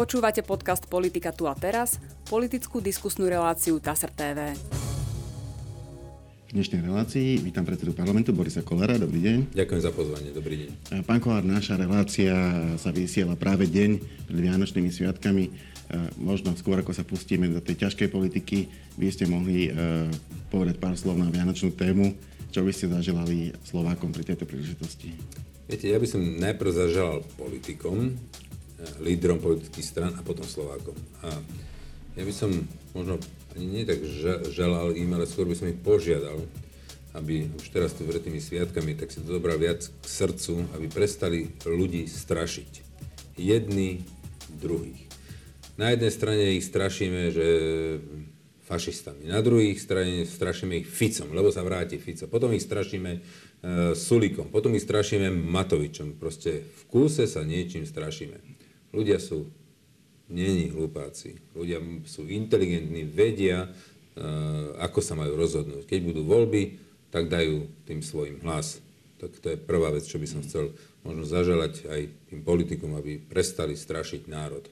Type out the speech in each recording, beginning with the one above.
Počúvate podcast Politika tu a teraz, politickú diskusnú reláciu TASR TV. V dnešnej relácii vítam predsedu parlamentu Borisa Kolára. Dobrý deň. Ďakujem za pozvanie. Dobrý deň. Pán Kolár, naša relácia sa vysiela práve deň pred Vianočnými sviatkami. Možno skôr, ako sa pustíme do tej ťažkej politiky, by ste mohli povedať pár slov na vianočnú tému. Čo by ste zaželali Slovákom pri tejto príležitosti? Viete, ja by som najprv zaželal politikom, lídrom politických stran a potom Slovákom. A ja by som možno ani nie tak želal im, ale skôr by som ich požiadal, aby už teraz tu pred tými sviatkami, tak si to dobral viac k srdcu, aby prestali ľudí strašiť. Jedni druhých. Na jednej strane ich strašíme, že fašistami. Na druhej strane strašíme ich Ficom, lebo sa vráti Fico. Potom ich strašíme e, Sulikom, potom ich strašíme Matovičom. Proste v kúse sa niečím strašíme. Ľudia sú není hlupáci. Ľudia sú inteligentní, vedia, e, ako sa majú rozhodnúť. Keď budú voľby, tak dajú tým svojim hlas. Tak to je prvá vec, čo by som chcel možno zaželať aj tým politikom, aby prestali strašiť národ.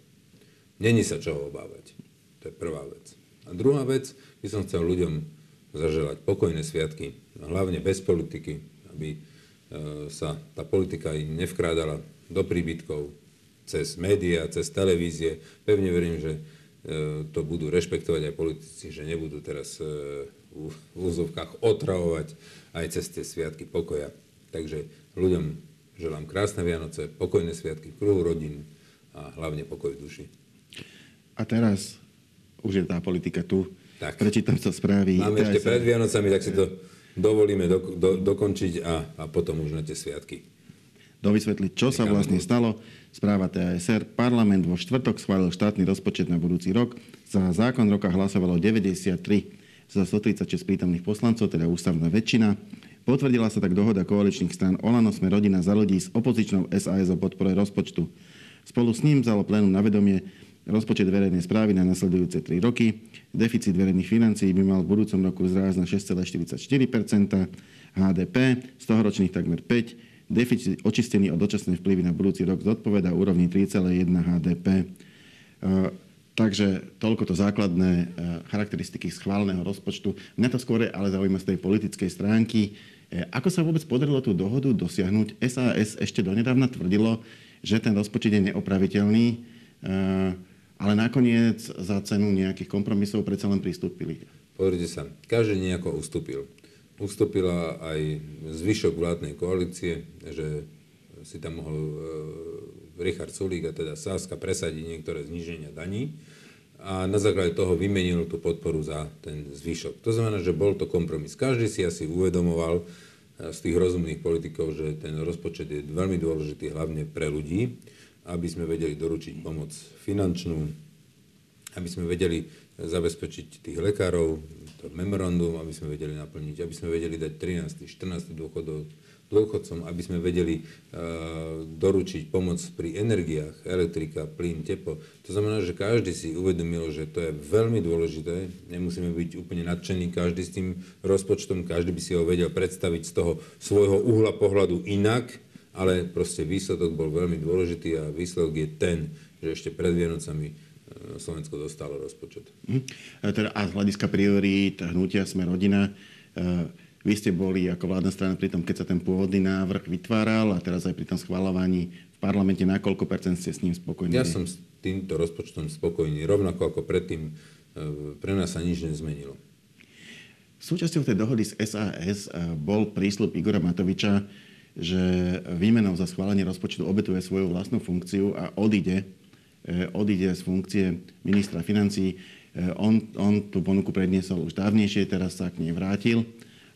Není sa čoho obávať. To je prvá vec. A druhá vec, by som chcel ľuďom zaželať pokojné sviatky, hlavne bez politiky, aby e, sa tá politika im nevkrádala do príbytkov cez médiá, cez televízie. Pevne verím, že e, to budú rešpektovať aj politici, že nebudú teraz e, v úzovkách otravovať aj cez tie sviatky pokoja. Takže ľuďom želám krásne Vianoce, pokojné sviatky, kruhu rodín a hlavne pokoj v duši. A teraz už je tá politika tu. Tak. Prečítam sa správy. Máme ešte pred Vianocami, tak si to dovolíme do, do, dokončiť a, a potom už na tie sviatky. Dovysvetliť, čo sa vlastne stalo. Správa TASR. Parlament vo štvrtok schválil štátny rozpočet na budúci rok. Za zákon roka hlasovalo 93 za 136 prítomných poslancov, teda ústavná väčšina. Potvrdila sa tak dohoda koaličných strán Olano, Sme rodina za ľudí s opozičnou SAS o podpore rozpočtu. Spolu s ním vzalo plénum na vedomie rozpočet verejnej správy na nasledujúce 3 roky. Deficit verejných financií by mal v budúcom roku zrásť na 6,44% HDP, z toho ročných takmer 5 Deficit očistený o dočasné vplyvy na budúci rok zodpoveda úrovni 3,1 HDP. E, takže toľko to základné e, charakteristiky schváleného rozpočtu. Mňa to skôr ale zaujíma z tej politickej stránky. E, ako sa vôbec podarilo tú dohodu dosiahnuť? SAS ešte donedávna tvrdilo, že ten rozpočet je neopraviteľný ale nakoniec za cenu nejakých kompromisov predsa len pristúpili. Pozrite sa, každý nejako ustúpil. Ustúpila aj zvyšok vládnej koalície, že si tam mohol e, Richard Sulík a teda Sáska presadiť niektoré zníženia daní a na základe toho vymenil tú podporu za ten zvyšok. To znamená, že bol to kompromis. Každý si asi uvedomoval e, z tých rozumných politikov, že ten rozpočet je veľmi dôležitý hlavne pre ľudí aby sme vedeli doručiť pomoc finančnú, aby sme vedeli zabezpečiť tých lekárov, to memorandum, aby sme vedeli naplniť, aby sme vedeli dať 13. 14. dôchodov dôchodcom, aby sme vedeli uh, doručiť pomoc pri energiách, elektrika, plyn, teplo. To znamená, že každý si uvedomil, že to je veľmi dôležité. Nemusíme byť úplne nadšení každý s tým rozpočtom, každý by si ho vedel predstaviť z toho svojho uhla pohľadu inak, ale proste výsledok bol veľmi dôležitý a výsledok je ten, že ešte pred Vianocami Slovensko dostalo rozpočet. Mhm. A, teda, a z hľadiska priorít hnutia Sme rodina, e, vy ste boli ako vládna strana pri tom, keď sa ten pôvodný návrh vytváral a teraz aj pri tom schvalovaní v parlamente, na koľko percent ste s ním spokojní? Ja som s týmto rozpočtom spokojný, rovnako ako predtým. E, pre nás sa nič nezmenilo. Súčasťou tej dohody s SAS bol prísľub Igora Matoviča, že výmenou za schválenie rozpočtu obetuje svoju vlastnú funkciu a odíde, e, odíde z funkcie ministra financí. E, on, on tú ponuku predniesol už dávnejšie, teraz sa k nej vrátil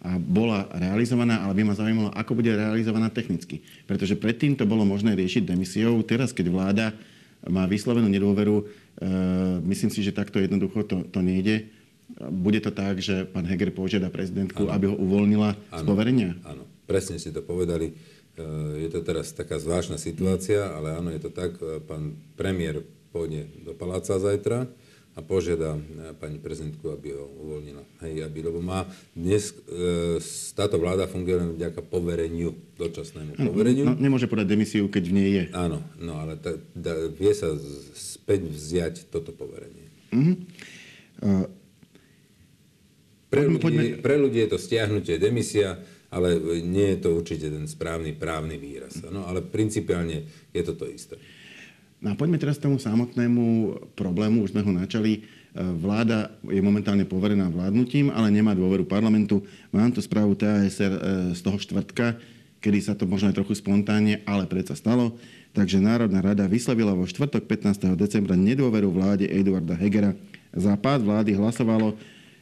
a bola realizovaná, ale by ma zaujímalo, ako bude realizovaná technicky. Pretože predtým to bolo možné riešiť demisiou. Teraz, keď vláda má vyslovenú nedôveru, e, myslím si, že takto jednoducho to, to nejde. Bude to tak, že pán Heger požiada prezidentku, ano. aby ho uvoľnila ano. z poverenia? Áno presne ste to povedali. E, je to teraz taká zvláštna situácia, ale áno, je to tak. E, pán premiér pôjde do paláca zajtra a požiada e, pani prezidentku, aby ho uvoľnila. Hej, aby, lebo má dnes, e, táto vláda funguje len vďaka povereniu, dočasnému povereniu. No, nemôže podať demisiu, keď v nej je. Áno, no ale ta, da, vie sa späť vziať toto poverenie. Uh-huh. Uh, pre, ľudí, poďme... pre ľudí je to stiahnutie, demisia, ale nie je to určite ten správny právny výraz. No, ale principiálne je to to isté. No a poďme teraz k tomu samotnému problému, už sme ho načali. E, vláda je momentálne poverená vládnutím, ale nemá dôveru parlamentu. Mám tu správu TASR e, z toho štvrtka, kedy sa to možno aj trochu spontánne, ale predsa stalo. Takže Národná rada vyslovila vo štvrtok 15. decembra nedôveru vláde Eduarda Hegera. Za pád vlády hlasovalo, e,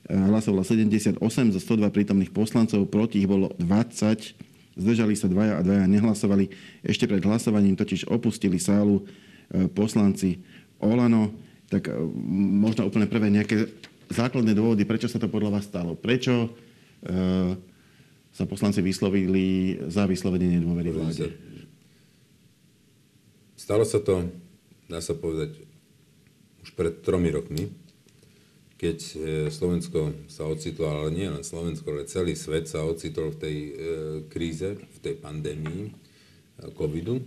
hlasovalo 78 zo 102 prítomných poslancov, proti ich bolo 20, zdržali sa dvaja a dvaja nehlasovali. Ešte pred hlasovaním totiž opustili sálu E, poslanci Olano, tak e, možno úplne prvé nejaké základné dôvody, prečo sa to podľa vás stalo. Prečo sa poslanci vyslovili za vyslovenie nedôvery vláde? Stalo sa to, dá sa povedať, už pred tromi rokmi, keď Slovensko sa ocitlo, ale nie len Slovensko, ale celý svet sa ocitol v tej e, kríze, v tej pandémii covidu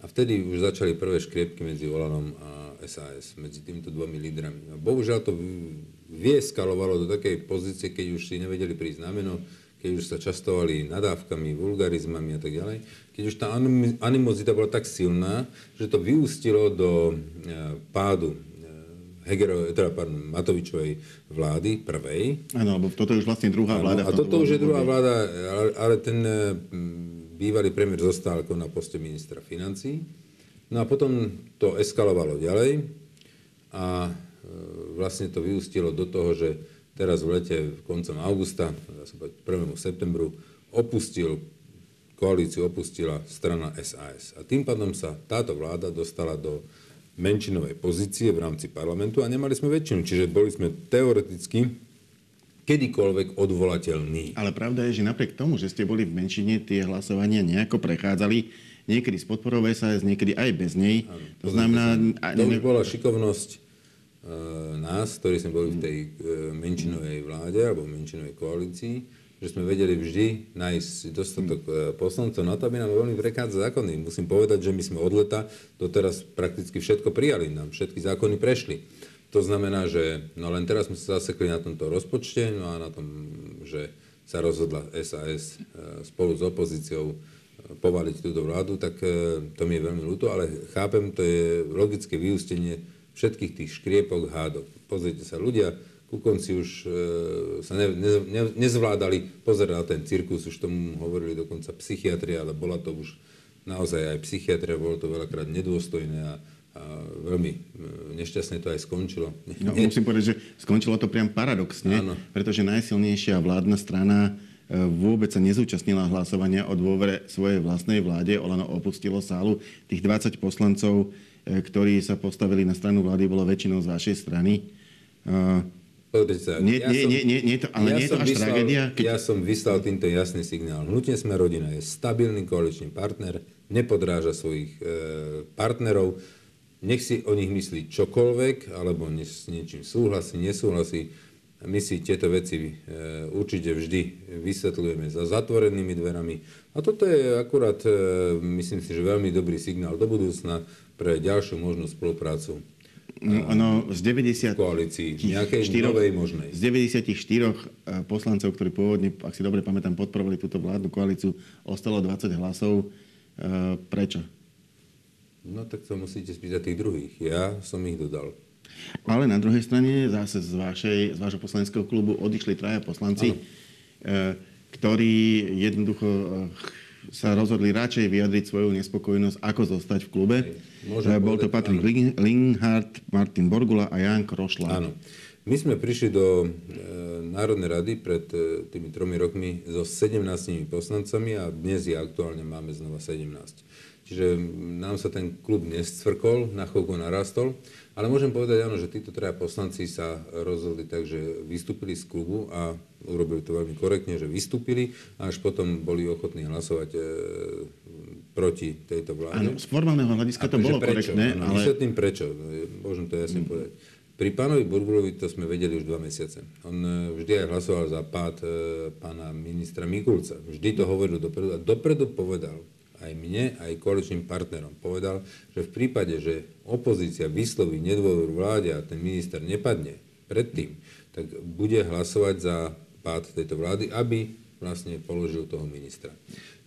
a vtedy už začali prvé škriepky medzi Olanom a SAS, medzi týmito dvomi lídrami. A bohužiaľ to vieskalovalo do takej pozície, keď už si nevedeli prísť na meno, keď už sa častovali nadávkami, vulgarizmami a tak ďalej, keď už tá animozita bola tak silná, že to vyústilo do e, pádu e, Hegero, teda pardon, Matovičovej vlády, prvej. Áno, lebo toto je už vlastne druhá vláda. Áno, a toto už je druhá vláda, ale, ale ten e, bývalý premiér zostal ako na poste ministra financí. No a potom to eskalovalo ďalej a e, vlastne to vyústilo do toho, že teraz v lete koncom augusta, dá sa povedať 1. septembru, opustil koalíciu opustila strana SAS. A tým pádom sa táto vláda dostala do menšinovej pozície v rámci parlamentu a nemali sme väčšinu. Čiže boli sme teoreticky kedykoľvek odvolateľný. Ale pravda je, že napriek tomu, že ste boli v menšine, tie hlasovania nejako prechádzali, niekedy s podporou SAS, niekedy aj bez nej. Ano, to znamená... To už bola šikovnosť uh, nás, ktorí sme boli v tej uh, menšinovej vláde alebo menšinovej koalícii, že sme vedeli vždy nájsť dostatok uh, poslancov na to, aby nám veľmi prekádzať zákony. Musím povedať, že my sme od leta doteraz prakticky všetko prijali. Nám všetky zákony prešli. To znamená, že no len teraz sme sa zasekli na tomto rozpočte, no a na tom, že sa rozhodla SAS e, spolu s opozíciou e, povaliť túto vládu, tak e, to mi je veľmi ľúto, ale chápem, to je logické vyústenie všetkých tých škriepok, hádok. Pozrite sa, ľudia ku konci už sa ne, ne, ne, nezvládali pozerať na ten cirkus, už tomu hovorili dokonca psychiatria, ale bola to už naozaj aj psychiatria, bolo to veľakrát nedôstojné a a veľmi e, nešťastne to aj skončilo. No, musím povedať, že skončilo to priam paradoxne, Áno. pretože najsilnejšia vládna strana e, vôbec sa nezúčastnila hlasovania o dôvere svojej vlastnej vláde. Olano opustilo sálu. Tých 20 poslancov, e, ktorí sa postavili na stranu vlády, bolo väčšinou z vašej strany. Sa, nie, ja nie, som, nie, nie, nie to, ale ja nie je to až vyslal, tragédia? Keď... Ja som vyslal týmto jasný signál. Hnutie sme rodina je stabilný koaličný partner, nepodráža svojich e, partnerov, nech si o nich myslí čokoľvek, alebo s niečím súhlasí, nesúhlasí. My si tieto veci e, určite vždy vysvetľujeme za zatvorenými dverami. A toto je akurát, e, myslím si, že veľmi dobrý signál do budúcna pre ďalšiu možnú spoluprácu. No, ono z 90... koalícii, nejakej 4, novej možnej. Z 94 e, poslancov, ktorí pôvodne, ak si dobre pamätám, podporovali túto vládnu koalíciu, ostalo 20 hlasov. Prečo? No tak to musíte spýtať tých druhých. Ja som ich dodal. Ale na druhej strane zase z, vašej, z vášho poslaneckého klubu odišli traja poslanci, ano. ktorí jednoducho sa rozhodli radšej vyjadriť svoju nespokojnosť, ako zostať v klube. Môžem Bol to Patrik Linghardt, Martin Borgula a Jan Krošla. Áno. My sme prišli do e, Národnej rady pred e, tými tromi rokmi so 17 poslancami a dnes je aktuálne máme znova 17. Čiže nám sa ten klub nescvrkol, na chvíľku narastol. Ale môžem povedať áno, že títo traja poslanci sa rozhodli tak, že vystúpili z klubu a urobili to veľmi korektne, že vystúpili a až potom boli ochotní hlasovať e, proti tejto vláde. Áno, z formálneho hľadiska to bolo prečo? korektné, áno, ale... Vysvetlím prečo, môžem to jasne mm. povedať. Pri pánovi Burgulovi to sme vedeli už dva mesiace. On e, vždy aj hlasoval za pád e, pána ministra Mikulca. Vždy to hovoril dopredu a dopredu povedal aj mne, aj koaličným partnerom. Povedal, že v prípade, že opozícia vysloví nedôveru vláde a ten minister nepadne predtým, tak bude hlasovať za pád tejto vlády, aby vlastne položil toho ministra.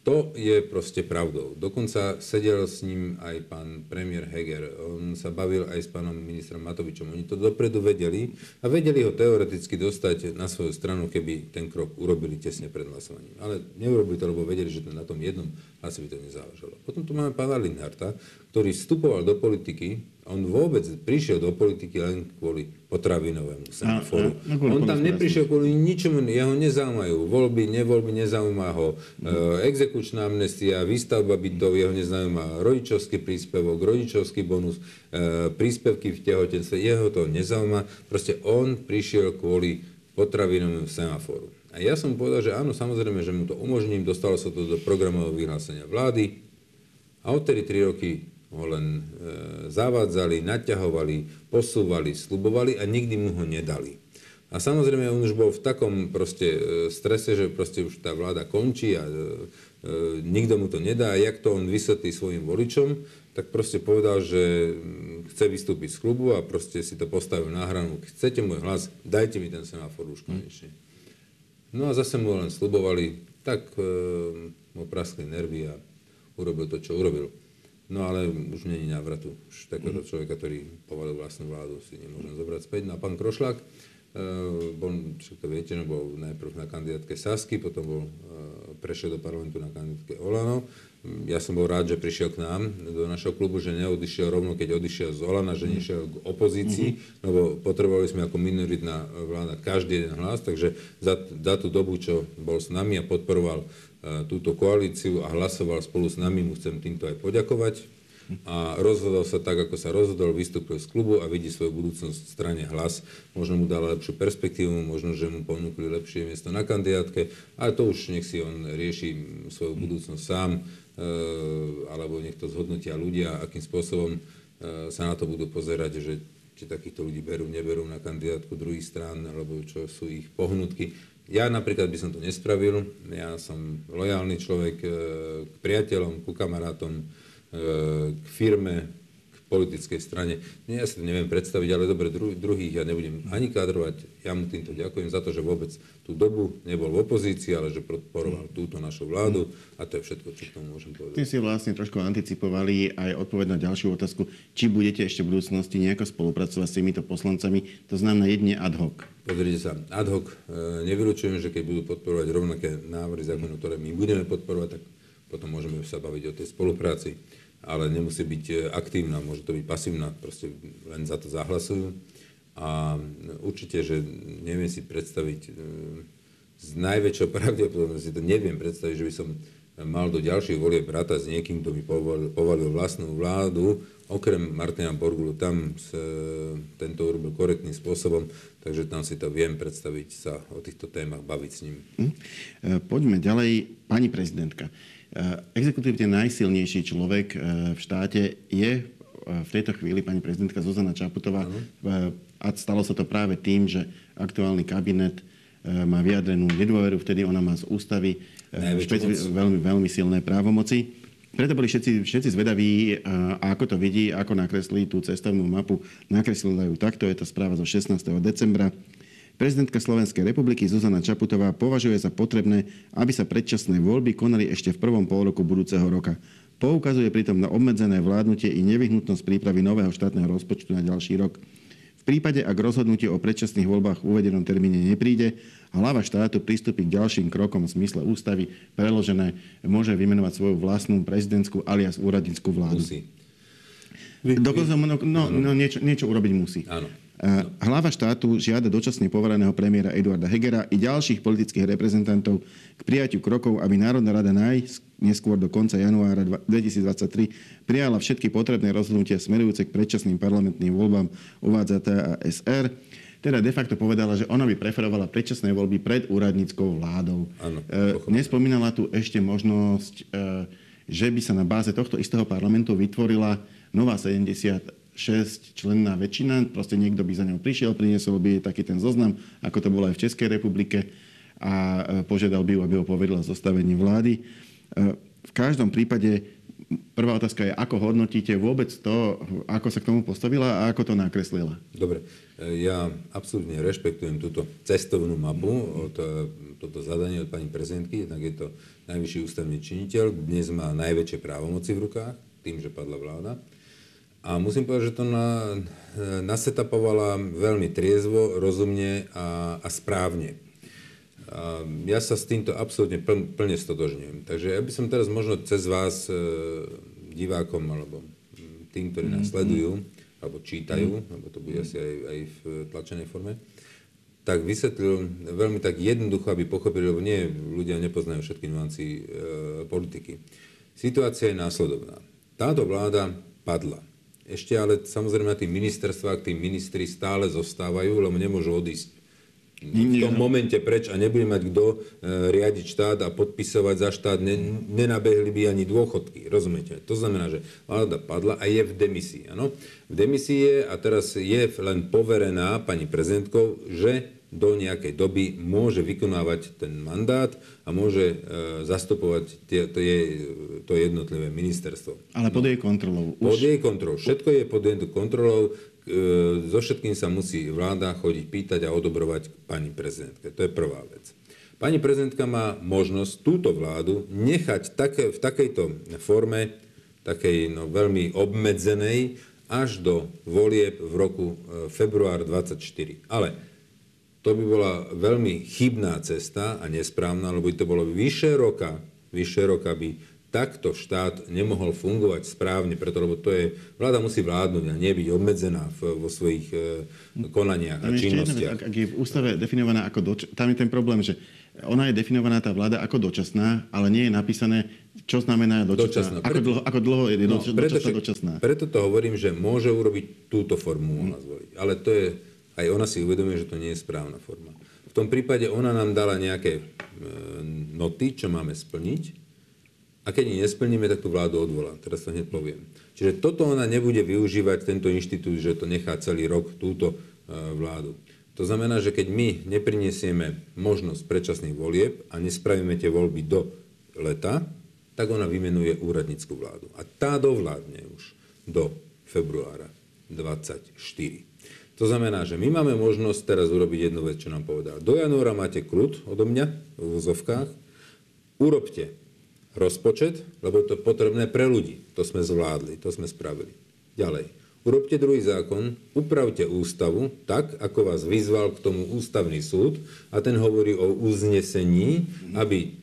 To je proste pravdou. Dokonca sedel s ním aj pán premiér Heger. On sa bavil aj s pánom ministrom Matovičom. Oni to dopredu vedeli a vedeli ho teoreticky dostať na svoju stranu, keby ten krok urobili tesne pred hlasovaním. Ale neurobili to, lebo vedeli, že na tom jednom hlase by to nezáležalo. Potom tu máme pána Linharta, ktorý vstupoval do politiky on vôbec prišiel do politiky len kvôli potravinovému semaforu. A, a, on tam neprišiel kvôli ničomu, jeho nezaujímajú voľby, nevoľby, nezaujíma ho mm. e, exekučná amnestia, výstavba bytov, jeho nezaujíma rodičovský príspevok, rodičovský bonus, e, príspevky v tehotenstve, jeho to nezaujíma. Proste on prišiel kvôli potravinovému semaforu. A ja som povedal, že áno, samozrejme, že mu to umožním, dostalo sa to do programového vyhlásenia vlády a odtedy 3 roky ho len e, zavádzali, naťahovali, posúvali, slubovali a nikdy mu ho nedali. A samozrejme, on už bol v takom proste e, strese, že proste už tá vláda končí a e, nikto mu to nedá. A jak to on vysvetlí svojim voličom, tak proste povedal, že mm, chce vystúpiť z klubu a proste si to postavil na hranu. Chcete môj hlas, dajte mi ten semafor už konečne. No a zase mu len slubovali, tak mu praskli nervy a urobil to, čo urobil. No ale už není návratu. Už takéhoto človeka, ktorý povalil vlastnú vládu, si nemôžem zobrať späť. No a pán Krošlák, e, bol, to viete, no bol najprv na kandidátke Sasky, potom bol, e, prešiel do parlamentu na kandidátke Olano. Ja som bol rád, že prišiel k nám do našho klubu, že neodišiel rovno, keď odišiel z Olana, že nešiel k opozícii, mm-hmm. lebo potrebovali sme ako minoritná vláda každý jeden hlas, takže za, za tú dobu, čo bol s nami a podporoval túto koalíciu a hlasoval spolu s nami, mu chcem týmto aj poďakovať. A rozhodol sa tak, ako sa rozhodol, vystúpil z klubu a vidí svoju budúcnosť v strane hlas. Možno mu dala lepšiu perspektívu, možno, že mu ponúkli lepšie miesto na kandidátke, ale to už nech si on rieši svoju budúcnosť sám, e, alebo nech to zhodnotia ľudia, akým spôsobom e, sa na to budú pozerať, že či takýchto ľudí berú, neberú na kandidátku druhých strán, alebo čo sú ich pohnutky. Ja napríklad by som to nespravil. Ja som lojálny človek e, k priateľom, ku kamarátom, e, k firme, politickej strane. Ja si to neviem predstaviť, ale dobre, druhých ja nebudem ani kadrovať. Ja mu týmto ďakujem za to, že vôbec tú dobu nebol v opozícii, ale že podporoval túto našu vládu a to je všetko, čo k tomu môžem povedať. Ty si vlastne trošku anticipovali aj odpoveď na ďalšiu otázku, či budete ešte v budúcnosti nejako spolupracovať s týmito poslancami, to znamená jedne ad hoc. Pozrite sa, ad hoc e, nevylučujem, že keď budú podporovať rovnaké návrhy zákonov, ktoré my budeme podporovať, tak potom môžeme sa baviť o tej spolupráci. Ale nemusí byť e, aktívna, môže to byť pasívna, proste len za to zahlasujú. A určite, že neviem si predstaviť, e, s najväčšou pravdepodobnosťou to neviem predstaviť, že by som mal do ďalších volieb brata s niekým, kto by povalil vlastnú vládu, okrem Martina Borgulu, tam s, tento urobil korektným spôsobom, takže tam si to viem predstaviť sa o týchto témach, baviť s ním. Hm. Poďme ďalej. Pani prezidentka, e, exekutívne najsilnejší človek e, v štáte je v tejto chvíli pani prezidentka Zuzana Čaputová ano. a stalo sa to práve tým, že aktuálny kabinet má vyjadrenú nedôveru, vtedy ona má z ústavy špeci- veľmi, veľmi silné právomoci. Preto boli všetci, všetci zvedaví, ako to vidí, ako nakreslí tú cestovnú mapu. Nakreslila ju takto, je to správa zo 16. decembra. Prezidentka Slovenskej republiky Zuzana Čaputová považuje za potrebné, aby sa predčasné voľby konali ešte v prvom pôroku budúceho roka. Poukazuje pritom na obmedzené vládnutie i nevyhnutnosť prípravy nového štátneho rozpočtu na ďalší rok prípade, ak rozhodnutie o predčasných voľbách v uvedenom termíne nepríde, hlava štátu pristúpi k ďalším krokom v zmysle ústavy, preložené môže vymenovať svoju vlastnú prezidentskú alias úradnickú vládu. Musí. Dokonca, no, no, no niečo, niečo urobiť musí. Áno. Hlava štátu žiada dočasne povereného premiéra Eduarda Hegera i ďalších politických reprezentantov k prijatiu krokov, aby Národná rada najneskôr do konca januára 2023 prijala všetky potrebné rozhodnutia smerujúce k predčasným parlamentným voľbám uvádza TASR. Teda de facto povedala, že ona by preferovala predčasné voľby pred úradníckou vládou. Áno, e, nespomínala tu ešte možnosť, e, že by sa na báze tohto istého parlamentu vytvorila nová 70 6 členná väčšina, proste niekto by za ňou prišiel, priniesol by taký ten zoznam, ako to bolo aj v Českej republike a e, požiadal by ju, aby ho povedla zostavením vlády. E, v každom prípade prvá otázka je, ako hodnotíte vôbec to, ako sa k tomu postavila a ako to nakreslila? Dobre, ja absolútne rešpektujem túto cestovnú mapu, od, toto zadanie od pani prezidentky, jednak je to najvyšší ústavný činiteľ, dnes má najväčšie právomoci v rukách, tým, že padla vláda. A musím povedať, že to na, nasetapovala veľmi triezvo, rozumne a, a správne. A ja sa s týmto absolútne plne, plne stotožňujem. Takže ja by som teraz možno cez vás e, divákom alebo tým, ktorí nás mhm. sledujú, alebo čítajú, lebo to bude asi aj, aj v tlačenej forme, tak vysvetlil veľmi tak jednoducho, aby pochopili, lebo nie, ľudia nepoznajú všetky nuancy e, politiky. Situácia je následovná. Táto vláda padla. Ešte ale samozrejme na tých ministerstvách tí ministri stále zostávajú, lebo nemôžu odísť v tom momente preč a nebude mať kto e, riadiť štát a podpisovať za štát, ne, nenabehli by ani dôchodky, rozumiete? To znamená, že vláda padla a je v demisii, áno? V demisii je a teraz je len poverená pani prezidentkou, že do nejakej doby môže vykonávať ten mandát a môže e, zastupovať tie, to, je, to jednotlivé ministerstvo. Ale pod jej kontrolou. Už... Pod jej kontrolou. Všetko je pod jej kontrolou. E, so všetkým sa musí vláda chodiť pýtať a odobrovať pani prezidentke. To je prvá vec. Pani prezidentka má možnosť túto vládu nechať také, v takejto forme, takej no, veľmi obmedzenej, až do volieb v roku e, február 24. Ale to by bola veľmi chybná cesta a nesprávna, lebo by to bolo vyše roka, vyše roka by takto štát nemohol fungovať správne, preto lebo to je, vláda musí vládnuť a nie byť obmedzená v, vo svojich e, konaniach a činnostiach. Ak, ak je v ústave definovaná ako doč- tam je ten problém, že ona je definovaná tá vláda ako dočasná, ale nie je napísané, čo znamená dočasná. dočasná. Ako, dlho, ako dlho je no, dočasná, preto, dočasná. Preto to hovorím, že môže urobiť túto formu, mm. zvoliť. Ale to je, aj ona si uvedomuje, že to nie je správna forma. V tom prípade ona nám dala nejaké e, noty, čo máme splniť a keď ich nesplníme, tak tú vládu odvolá. Teraz to hneď poviem. Čiže toto ona nebude využívať, tento inštitút, že to nechá celý rok túto e, vládu. To znamená, že keď my neprinesieme možnosť predčasných volieb a nespravíme tie voľby do leta, tak ona vymenuje úradnícku vládu. A tá dovládne už do februára 24. To znamená, že my máme možnosť teraz urobiť jednu vec, čo nám povedal. Do januára máte kľud odo mňa v vozovkách. Urobte rozpočet, lebo je to potrebné pre ľudí. To sme zvládli, to sme spravili. Ďalej. Urobte druhý zákon, upravte ústavu tak, ako vás vyzval k tomu ústavný súd a ten hovorí o uznesení, aby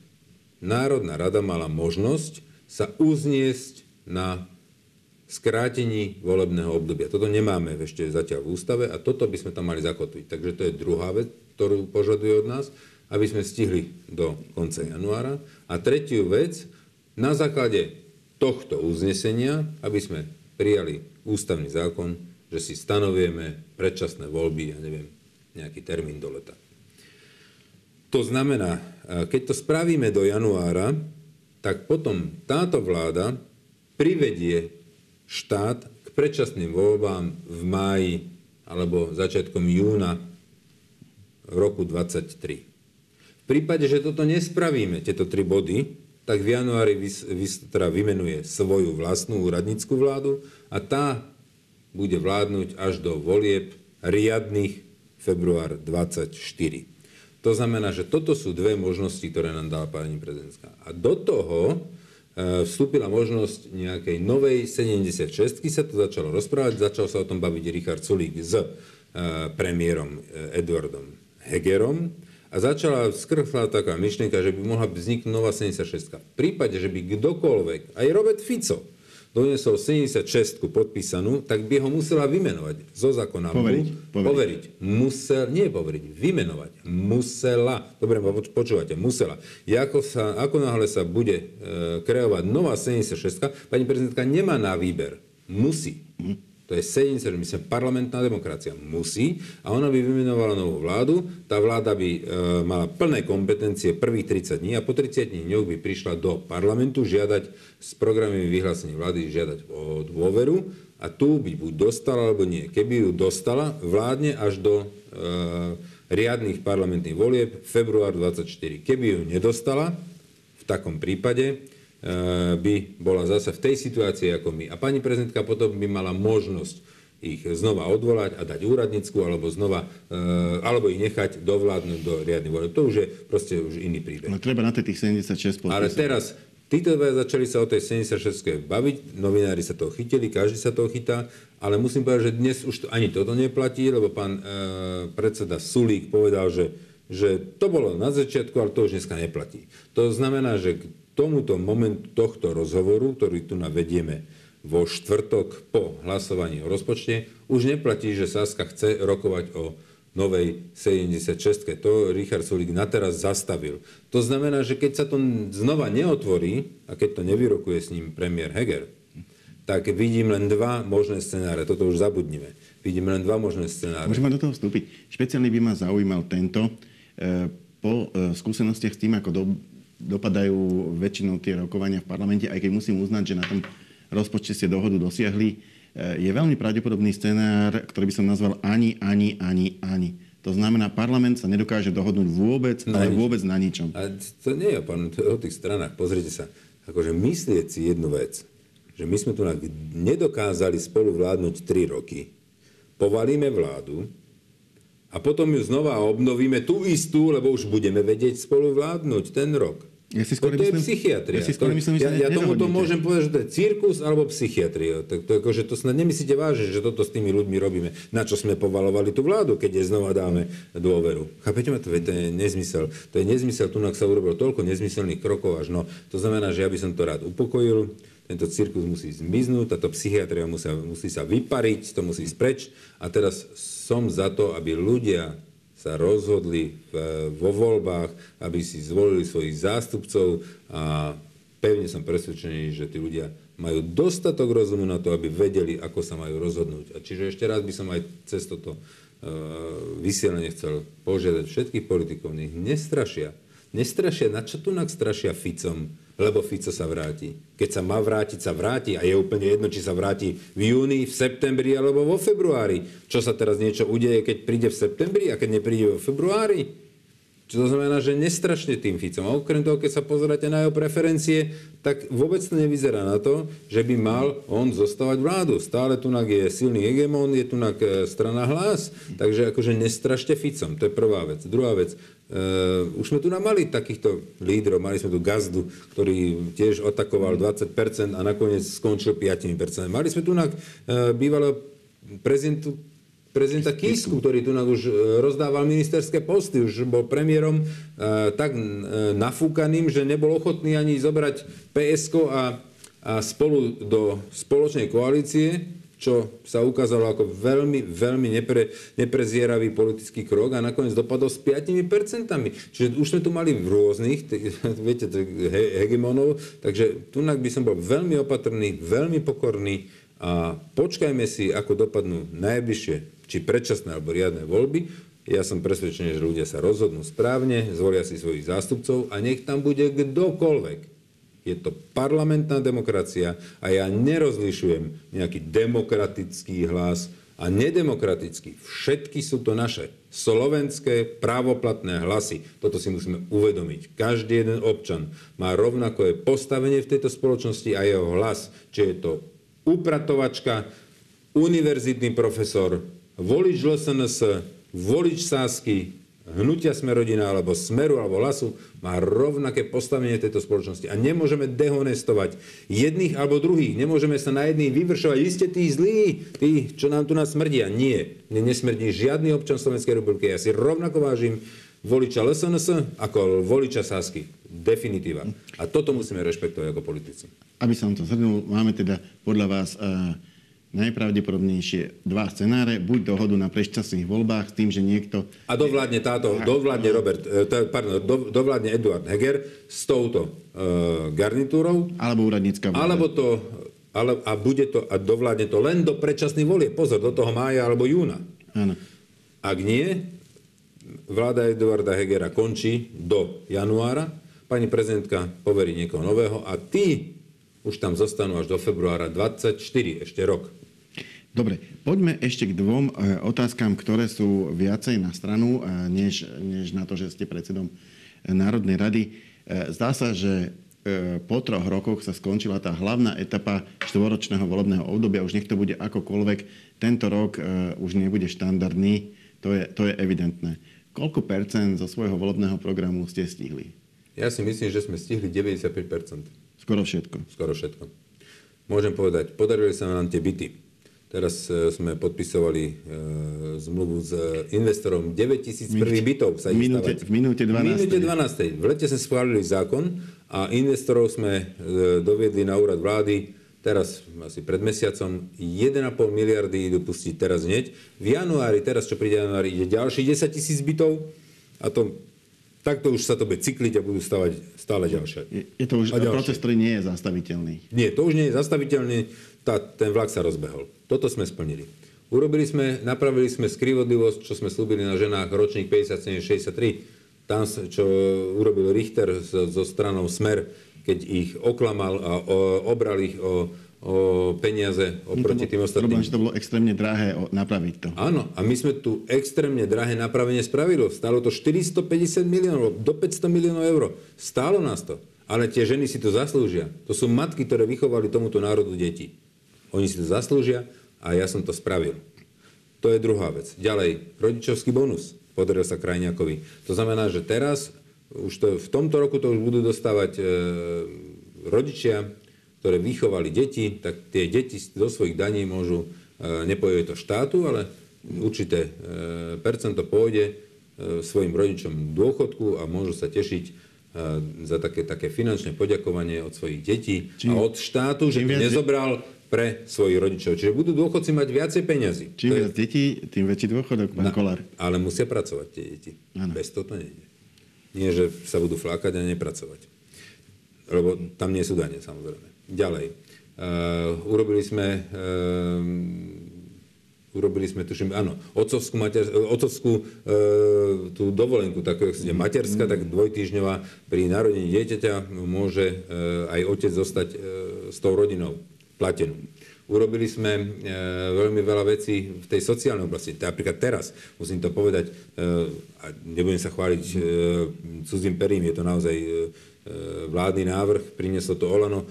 Národná rada mala možnosť sa uzniesť na skrátení volebného obdobia. Toto nemáme ešte zatiaľ v ústave a toto by sme tam mali zakotviť. Takže to je druhá vec, ktorú požaduje od nás aby sme stihli do konca januára. A tretiu vec, na základe tohto uznesenia, aby sme prijali ústavný zákon, že si stanovujeme predčasné voľby, ja neviem, nejaký termín do leta. To znamená, keď to spravíme do januára, tak potom táto vláda privedie štát k predčasným voľbám v máji alebo začiatkom júna roku 2023. V prípade, že toto nespravíme, tieto tri body, tak v januári vys, vys, teda vymenuje svoju vlastnú úradnícku vládu a tá bude vládnuť až do volieb riadných február 24. To znamená, že toto sú dve možnosti, ktoré nám dala pani prezidentka. A do toho vstúpila možnosť nejakej novej 76 sa to začalo rozprávať, začal sa o tom baviť Richard Sulík s e, premiérom e, Edwardom Hegerom a začala skrchla taká myšlienka, že by mohla vzniknúť nová 76. V prípade, že by kdokoľvek, aj Robert Fico, doniesol 76 podpísanú, tak by ho musela vymenovať zo zákona. Poveriť. Poveriť. poveriť. Musel, nie poveriť, vymenovať. Musela. Dobre, počúvate, musela. Ako, sa, ako náhle sa bude e, kreovať nová 76, pani prezidentka nemá na výber. Musí. Hm. To je 70, že my sme parlamentná demokracia. Musí a ona by vymenovala novú vládu. Tá vláda by e, mala plné kompetencie prvých 30 dní a po 30 dňoch by prišla do parlamentu žiadať s programovým vyhlásením vlády žiadať o dôveru a tu by buď dostala alebo nie. Keby ju dostala, vládne až do e, riadných parlamentných volieb február 24. Keby ju nedostala, v takom prípade by bola zase v tej situácii ako my. A pani prezidentka potom by mala možnosť ich znova odvolať a dať úradnícku, alebo znova, e, alebo ich nechať dovládnuť do riadnych volieb. To už je proste už iný príbeh. No treba na tých 76 podpisov. Ale teraz, títo dvaja začali sa o tej 76 baviť, novinári sa toho chytili, každý sa toho chytá, ale musím povedať, že dnes už to, ani toto neplatí, lebo pán e, predseda Sulík povedal, že, že to bolo na začiatku, ale to už dneska neplatí. To znamená, že tomuto momentu tohto rozhovoru, ktorý tu navedieme vo štvrtok po hlasovaní o rozpočte, už neplatí, že Saska chce rokovať o novej 76. To Richard Sulik na teraz zastavil. To znamená, že keď sa to znova neotvorí, a keď to nevyrokuje s ním premiér Heger, tak vidím len dva možné scenáre. Toto už zabudnime. Vidím len dva možné scenáre. Môžeme do toho vstúpiť. Špeciálne by ma zaujímal tento. E, po e, skúsenostiach s tým, ako do, dopadajú väčšinou tie rokovania v parlamente, aj keď musím uznať, že na tom rozpočte ste dohodu dosiahli. Eh, je veľmi pravdepodobný scenár, ktorý by som nazval ani, ani, ani, ani. To znamená, parlament sa nedokáže dohodnúť vôbec, na ale nič. vôbec na ničom. A to nie je pán, to je o tých stranách. Pozrite sa, akože myslieť si jednu vec, že my sme tu nedokázali spolu vládnuť 3 roky, povalíme vládu, a potom ju znova obnovíme tú istú, lebo už budeme vedieť spolu vládnuť ten rok. Ja si skôr to myslím, je psychiatria. Ja, si skôr myslím, ja, ja tomuto môžem povedať, že to je cirkus alebo psychiatria. Tak to, akože to snad nemyslíte vážne, že toto s tými ľuďmi robíme. Na čo sme povalovali tú vládu, keď je znova dáme dôveru. Chápete ma? To, to je nezmysel. To je nezmysel. Tu sa urobilo toľko nezmyselných krokov až no. To znamená, že ja by som to rád upokojil. Tento cirkus musí zmiznúť, táto psychiatria musí, musí sa vypariť, to musí ísť preč. A teraz som za to, aby ľudia sa rozhodli v, vo voľbách, aby si zvolili svojich zástupcov a pevne som presvedčený, že tí ľudia majú dostatok rozumu na to, aby vedeli, ako sa majú rozhodnúť. A čiže ešte raz by som aj cez toto uh, vysielanie chcel požiadať všetkých politikov, nech nestrašia. Nestrašia, na čo tu strašia Ficom? Lebo Fico sa vráti. Keď sa má vrátiť, sa vráti a je úplne jedno, či sa vráti v júni, v septembri alebo vo februári. Čo sa teraz niečo udeje, keď príde v septembri a keď nepríde vo februári? Čo to znamená, že nestrašne tým Ficom. A okrem toho, keď sa pozeráte na jeho preferencie, tak vôbec to nevyzerá na to, že by mal on zostávať vládu. Stále tu je silný hegemon, je tu e, strana hlas, takže akože nestrašte Ficom. To je prvá vec. Druhá vec, Uh, už sme tu mali takýchto lídrov, mali sme tu Gazdu, ktorý tiež atakoval 20% a nakoniec skončil 5%. Mali sme tu na uh, bývalého prezidentu, prezidenta Kisku, ktorý tu už e, rozdával ministerské posty, už bol premiérom uh, tak uh, nafúkaným, že nebol ochotný ani zobrať PSK a, a spolu do spoločnej koalície čo sa ukázalo ako veľmi, veľmi nepre, neprezieravý politický krok a nakoniec dopadol s 5%. Čiže už sme tu mali v rôznych, viete, he, hegemonov, takže tu by som bol veľmi opatrný, veľmi pokorný a počkajme si, ako dopadnú najbližšie, či predčasné alebo riadne voľby. Ja som presvedčený, že ľudia sa rozhodnú správne, zvolia si svojich zástupcov a nech tam bude kdokoľvek je to parlamentná demokracia a ja nerozlišujem nejaký demokratický hlas a nedemokratický. Všetky sú to naše slovenské právoplatné hlasy. Toto si musíme uvedomiť. Každý jeden občan má rovnaké postavenie v tejto spoločnosti a jeho hlas, či je to upratovačka, univerzitný profesor, volič LSNS, volič Sásky, hnutia Smerodina alebo Smeru alebo Lasu má rovnaké postavenie tejto spoločnosti. A nemôžeme dehonestovať jedných alebo druhých. Nemôžeme sa na jedných vyvršovať. Vy ste tí zlí, tí, čo nám tu nás smrdia. Nie. Mne nesmrdí žiadny občan Slovenskej republiky. Ja si rovnako vážim voliča LSNS ako voliča Sasky. Definitíva. A toto musíme rešpektovať ako politici. Aby som to zhrnul, máme teda podľa vás uh najpravdepodobnejšie dva scenáre. Buď dohodu na predčasných voľbách s tým, že niekto... A dovládne táto, dovládne Robert, e, pardon, do, dovládne Eduard Heger s touto uh, garnitúrou. Alebo úradnícka vláda. Alebo to Ale, a, bude to, a dovládne to len do predčasných volie. Pozor, do toho mája alebo júna. Áno. Ak nie, vláda Eduarda Hegera končí do januára, pani prezidentka poverí niekoho nového a tí už tam zostanú až do februára 24, ešte rok. Dobre, poďme ešte k dvom e, otázkam, ktoré sú viacej na stranu, e, než, než na to, že ste predsedom Národnej rady. E, zdá sa, že po troch rokoch sa skončila tá hlavná etapa štvoročného volebného obdobia. Už nech to bude akokoľvek, tento rok už nebude štandardný, to je, to je evidentné. Koľko percent zo svojho volebného programu ste stihli? Ja si myslím, že sme stihli 95% Skoro všetko. Skoro všetko. Môžem povedať, podarili sa nám tie byty Teraz e, sme podpisovali e, zmluvu s investorom 9 tisíc prvých bytov sa v minúte, v minúte 12. V minúte 12. V lete sme schválili zákon a investorov sme e, doviedli na úrad vlády teraz asi pred mesiacom 1,5 miliardy idú pustiť teraz hneď. V januári, teraz čo príde januári, ide ďalší 10 tisíc bytov a to takto už sa to bude cykliť a budú stavať stále ďalšie. Je, je to už proces, ktorý nie je zastaviteľný. Nie, to už nie je zastaviteľný, tá, ten vlak sa rozbehol. Toto sme splnili. Urobili sme, napravili sme skrivodlivosť, čo sme slúbili na ženách ročník 57-63. Tam, čo urobil Richter so, so stranou Smer, keď ich oklamal a obral ich o, o peniaze oproti tým ostatným. Problém, že to bolo extrémne drahé napraviť to. Áno, a my sme tu extrémne drahé napravenie spravili. Stalo to 450 miliónov, do 500 miliónov eur. Stálo nás to. Ale tie ženy si to zaslúžia. To sú matky, ktoré vychovali tomuto národu deti. Oni si to zaslúžia a ja som to spravil. To je druhá vec. Ďalej, rodičovský bonus podaril sa Krajniakovi. To znamená, že teraz, už to, v tomto roku to už budú dostávať e, rodičia, ktoré vychovali deti, tak tie deti do svojich daní môžu, e, nepojde to štátu, ale určité e, percento pôjde e, svojim rodičom dôchodku a môžu sa tešiť e, za také, také finančné poďakovanie od svojich detí Čím, a od štátu, že nezobral pre svojich rodičov. Čiže budú dôchodci mať viacej peňazí. Čím viac je... detí, tým väčší dôchodok, pán Kolár. Ale musia pracovať tie deti. Ano. Bez toho to nejde. Nie, že sa budú flákať a nepracovať. Lebo tam nie sú dane, samozrejme. Ďalej. Uh, urobili sme uh, urobili sme, tuším, áno, otcovskú, mater, otcovskú e, tú dovolenku, tak je materská, tak dvojtýždňová, pri narodení dieťaťa môže e, aj otec zostať e, s tou rodinou platenú. Urobili sme e, veľmi veľa vecí v tej sociálnej oblasti. Napríklad teraz, musím to povedať, e, a nebudem sa chváliť e, cudzím perím, je to naozaj vládny návrh, prinieslo to Olano,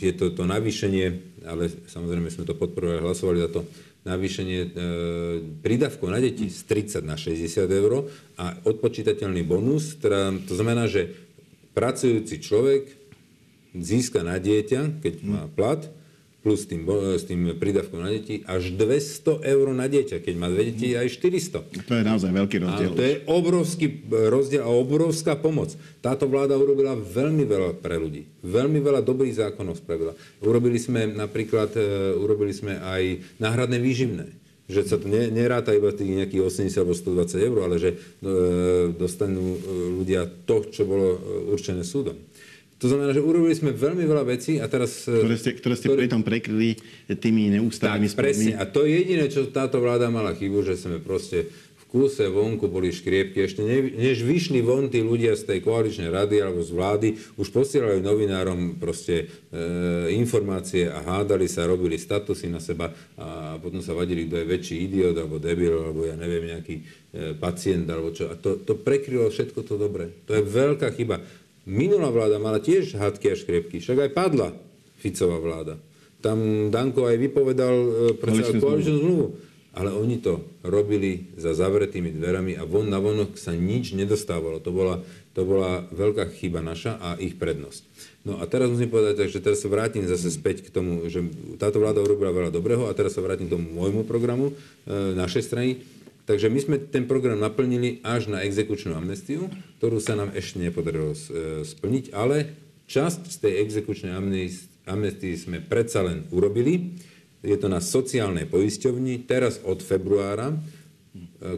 je to to navýšenie, ale samozrejme sme to podporovali, hlasovali za to, navýšenie e, prídavkov na deti z 30 na 60 eur a odpočítateľný bonus, teda, to znamená, že pracujúci človek získa na dieťa, keď má plat, plus tým, s tým prídavkom na deti, až 200 eur na dieťa. Keď má dve deti, aj 400. To je naozaj veľký rozdiel. A to je obrovský rozdiel a obrovská pomoc. Táto vláda urobila veľmi veľa pre ľudí. Veľmi veľa dobrých zákonov spravila. Urobili sme napríklad, e, urobili sme aj náhradné výživné že sa to neráta iba tých nejakých 80 alebo 120 eur, ale že e, dostanú e, ľudia to, čo bolo e, určené súdom. To znamená, že urobili sme veľmi veľa vecí a teraz... E, ktoré ste, ktoré ste ktoré... pritom prekryli tými neustálými Tak, presne. A to je jediné, čo táto vláda mala chybu, že sme proste v kúse vonku boli škriepky. Ešte ne, než vyšli von tí ľudia z tej koaličnej rady alebo z vlády, už posielali novinárom proste e, informácie a hádali sa, robili statusy na seba a potom sa vadili, kto je väčší idiot alebo debil alebo ja neviem, nejaký e, pacient alebo čo. A to, to prekrylo všetko to dobre. To je veľká chyba. Minulá vláda mala tiež hadky a škrepky, však aj padla Ficová vláda. Tam Danko aj vypovedal e, koaličnú zmluvu. Ale oni to robili za zavretými dverami a von na vonok sa nič nedostávalo. To bola, to bola veľká chyba naša a ich prednosť. No a teraz musím povedať, že teraz sa vrátim zase späť k tomu, že táto vláda urobila veľa dobrého a teraz sa vrátim k tomu môjmu programu e, našej strany Takže my sme ten program naplnili až na exekučnú amnestiu, ktorú sa nám ešte nepodarilo e, splniť, ale časť z tej exekučnej amnestii sme predsa len urobili. Je to na sociálnej poisťovni. Teraz od februára, e,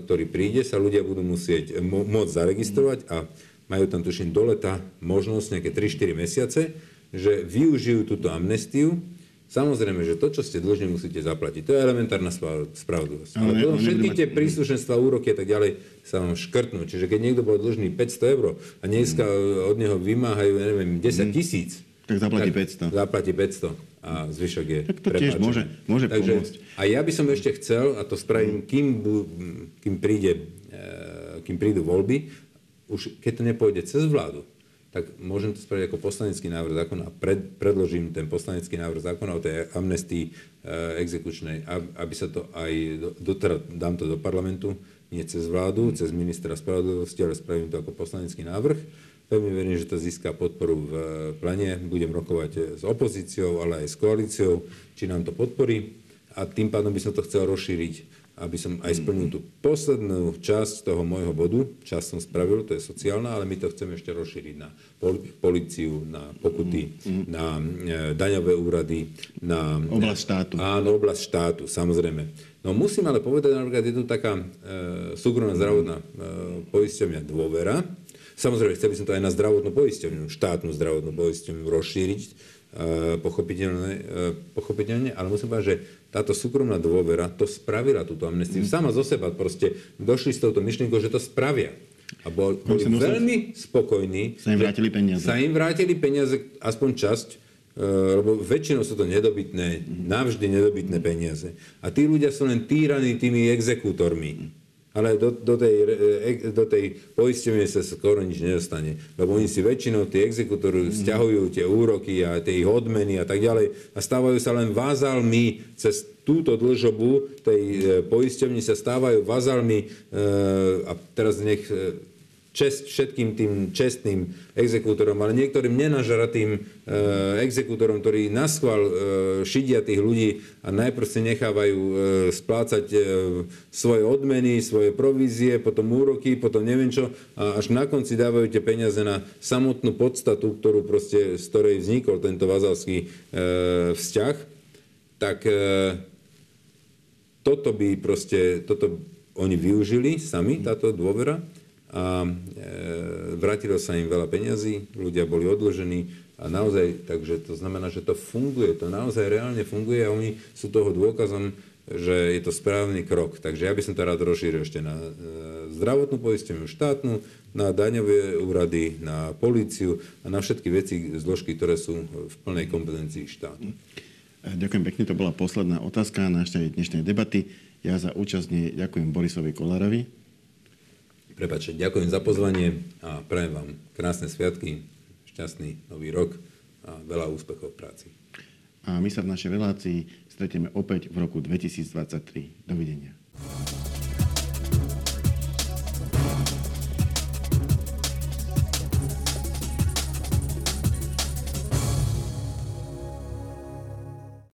ktorý príde, sa ľudia budú musieť môcť zaregistrovať a majú tam tuším do leta možnosť nejaké 3-4 mesiace, že využijú túto amnestiu Samozrejme, že to, čo ste dlžní, musíte zaplatiť. To je elementárna spravodlivosť. Ale, Ale potom všetky tie mať- príslušenstva, úroky a tak ďalej sa vám škrtnú. Čiže keď niekto bol dlžný 500 eur a dneska od neho vymáhajú, ja neviem, 10 tisíc, Tak zaplatí 500. Zaplatí 500 a zvyšok je Tak to tiež môže- môže Takže, pomôcť. A ja by som ešte chcel, a to spravím, kým, bu- kým, príde, e, kým prídu voľby, už keď to nepôjde cez vládu, tak môžem to spraviť ako poslanecký návrh zákona a pred, predložím ten poslanecký návrh zákona o tej amnestii e, exekučnej, ab- aby sa to aj, do, do, teda dám to do parlamentu, nie cez vládu, cez ministra spravodlivosti, ale spravím to ako poslanecký návrh. Pevne verím, že to získa podporu v plene. Budem rokovať eh, s opozíciou, ale aj s koalíciou, či nám to podporí. A tým pádom by som to chcel rozšíriť, aby som aj splnil tú poslednú časť toho môjho bodu. Čas som spravil, to je sociálna, ale my to chceme ešte rozšíriť na pol- policiu, na pokuty, na e, daňové úrady, na... Oblasť štátu. Áno, oblasť štátu, samozrejme. No musím ale povedať, napríklad je tu taká e, súkromná zdravotná e, poisťovňa Dôvera. Samozrejme, chcel by som to aj na zdravotnú poisťovňu, štátnu zdravotnú poisťovňu rozšíriť, e, pochopiteľne, e, pochopiteľne, ale musím povedať, že táto súkromná dôvera to spravila, túto amnestiu. Sama zo seba proste došli s touto myšlienkou, že to spravia. A bol, boli veľmi spokojní. Sa im vrátili peniaze. Sa im vrátili peniaze, aspoň časť, e, lebo väčšinou sú to nedobytné, navždy nedobytné peniaze. A tí ľudia sú len týraní tými exekútormi. Ale do, do, tej, e, do tej poistenie sa skoro nič nedostane. Lebo oni si väčšinou, tí exekútori, stiahujú tie úroky a tie ich odmeny a tak ďalej a stávajú sa len vázalmi cez túto dlžobu tej e, poisťovni sa stávajú vázalmi e, a teraz nech e, čest všetkým tým čestným exekútorom, ale niektorým nenažratým e, exekútorom, ktorí na schvál e, šidia tých ľudí a najprv si nechávajú e, splácať svoje odmeny, svoje provízie, potom úroky, potom neviem čo a až na konci dávajú tie peniaze na samotnú podstatu, ktorú proste, z ktorej vznikol tento vazalský vzťah, tak toto by proste, toto oni využili sami, táto dôvera a e, vrátilo sa im veľa peňazí, ľudia boli odložení a naozaj, takže to znamená, že to funguje, to naozaj reálne funguje a oni sú toho dôkazom, že je to správny krok. Takže ja by som to rád rozšíril ešte na e, zdravotnú poisteniu štátnu, na daňové úrady, na políciu a na všetky veci, zložky, ktoré sú v plnej kompetencii štátu. Ďakujem pekne, to bola posledná otázka našej dnešnej debaty. Ja za účasť ďakujem Borisovi Kolárovi. Prepačte, ďakujem za pozvanie a prajem vám krásne sviatky, šťastný nový rok a veľa úspechov v práci. A my sa v našej relácii stretieme opäť v roku 2023. Dovidenia.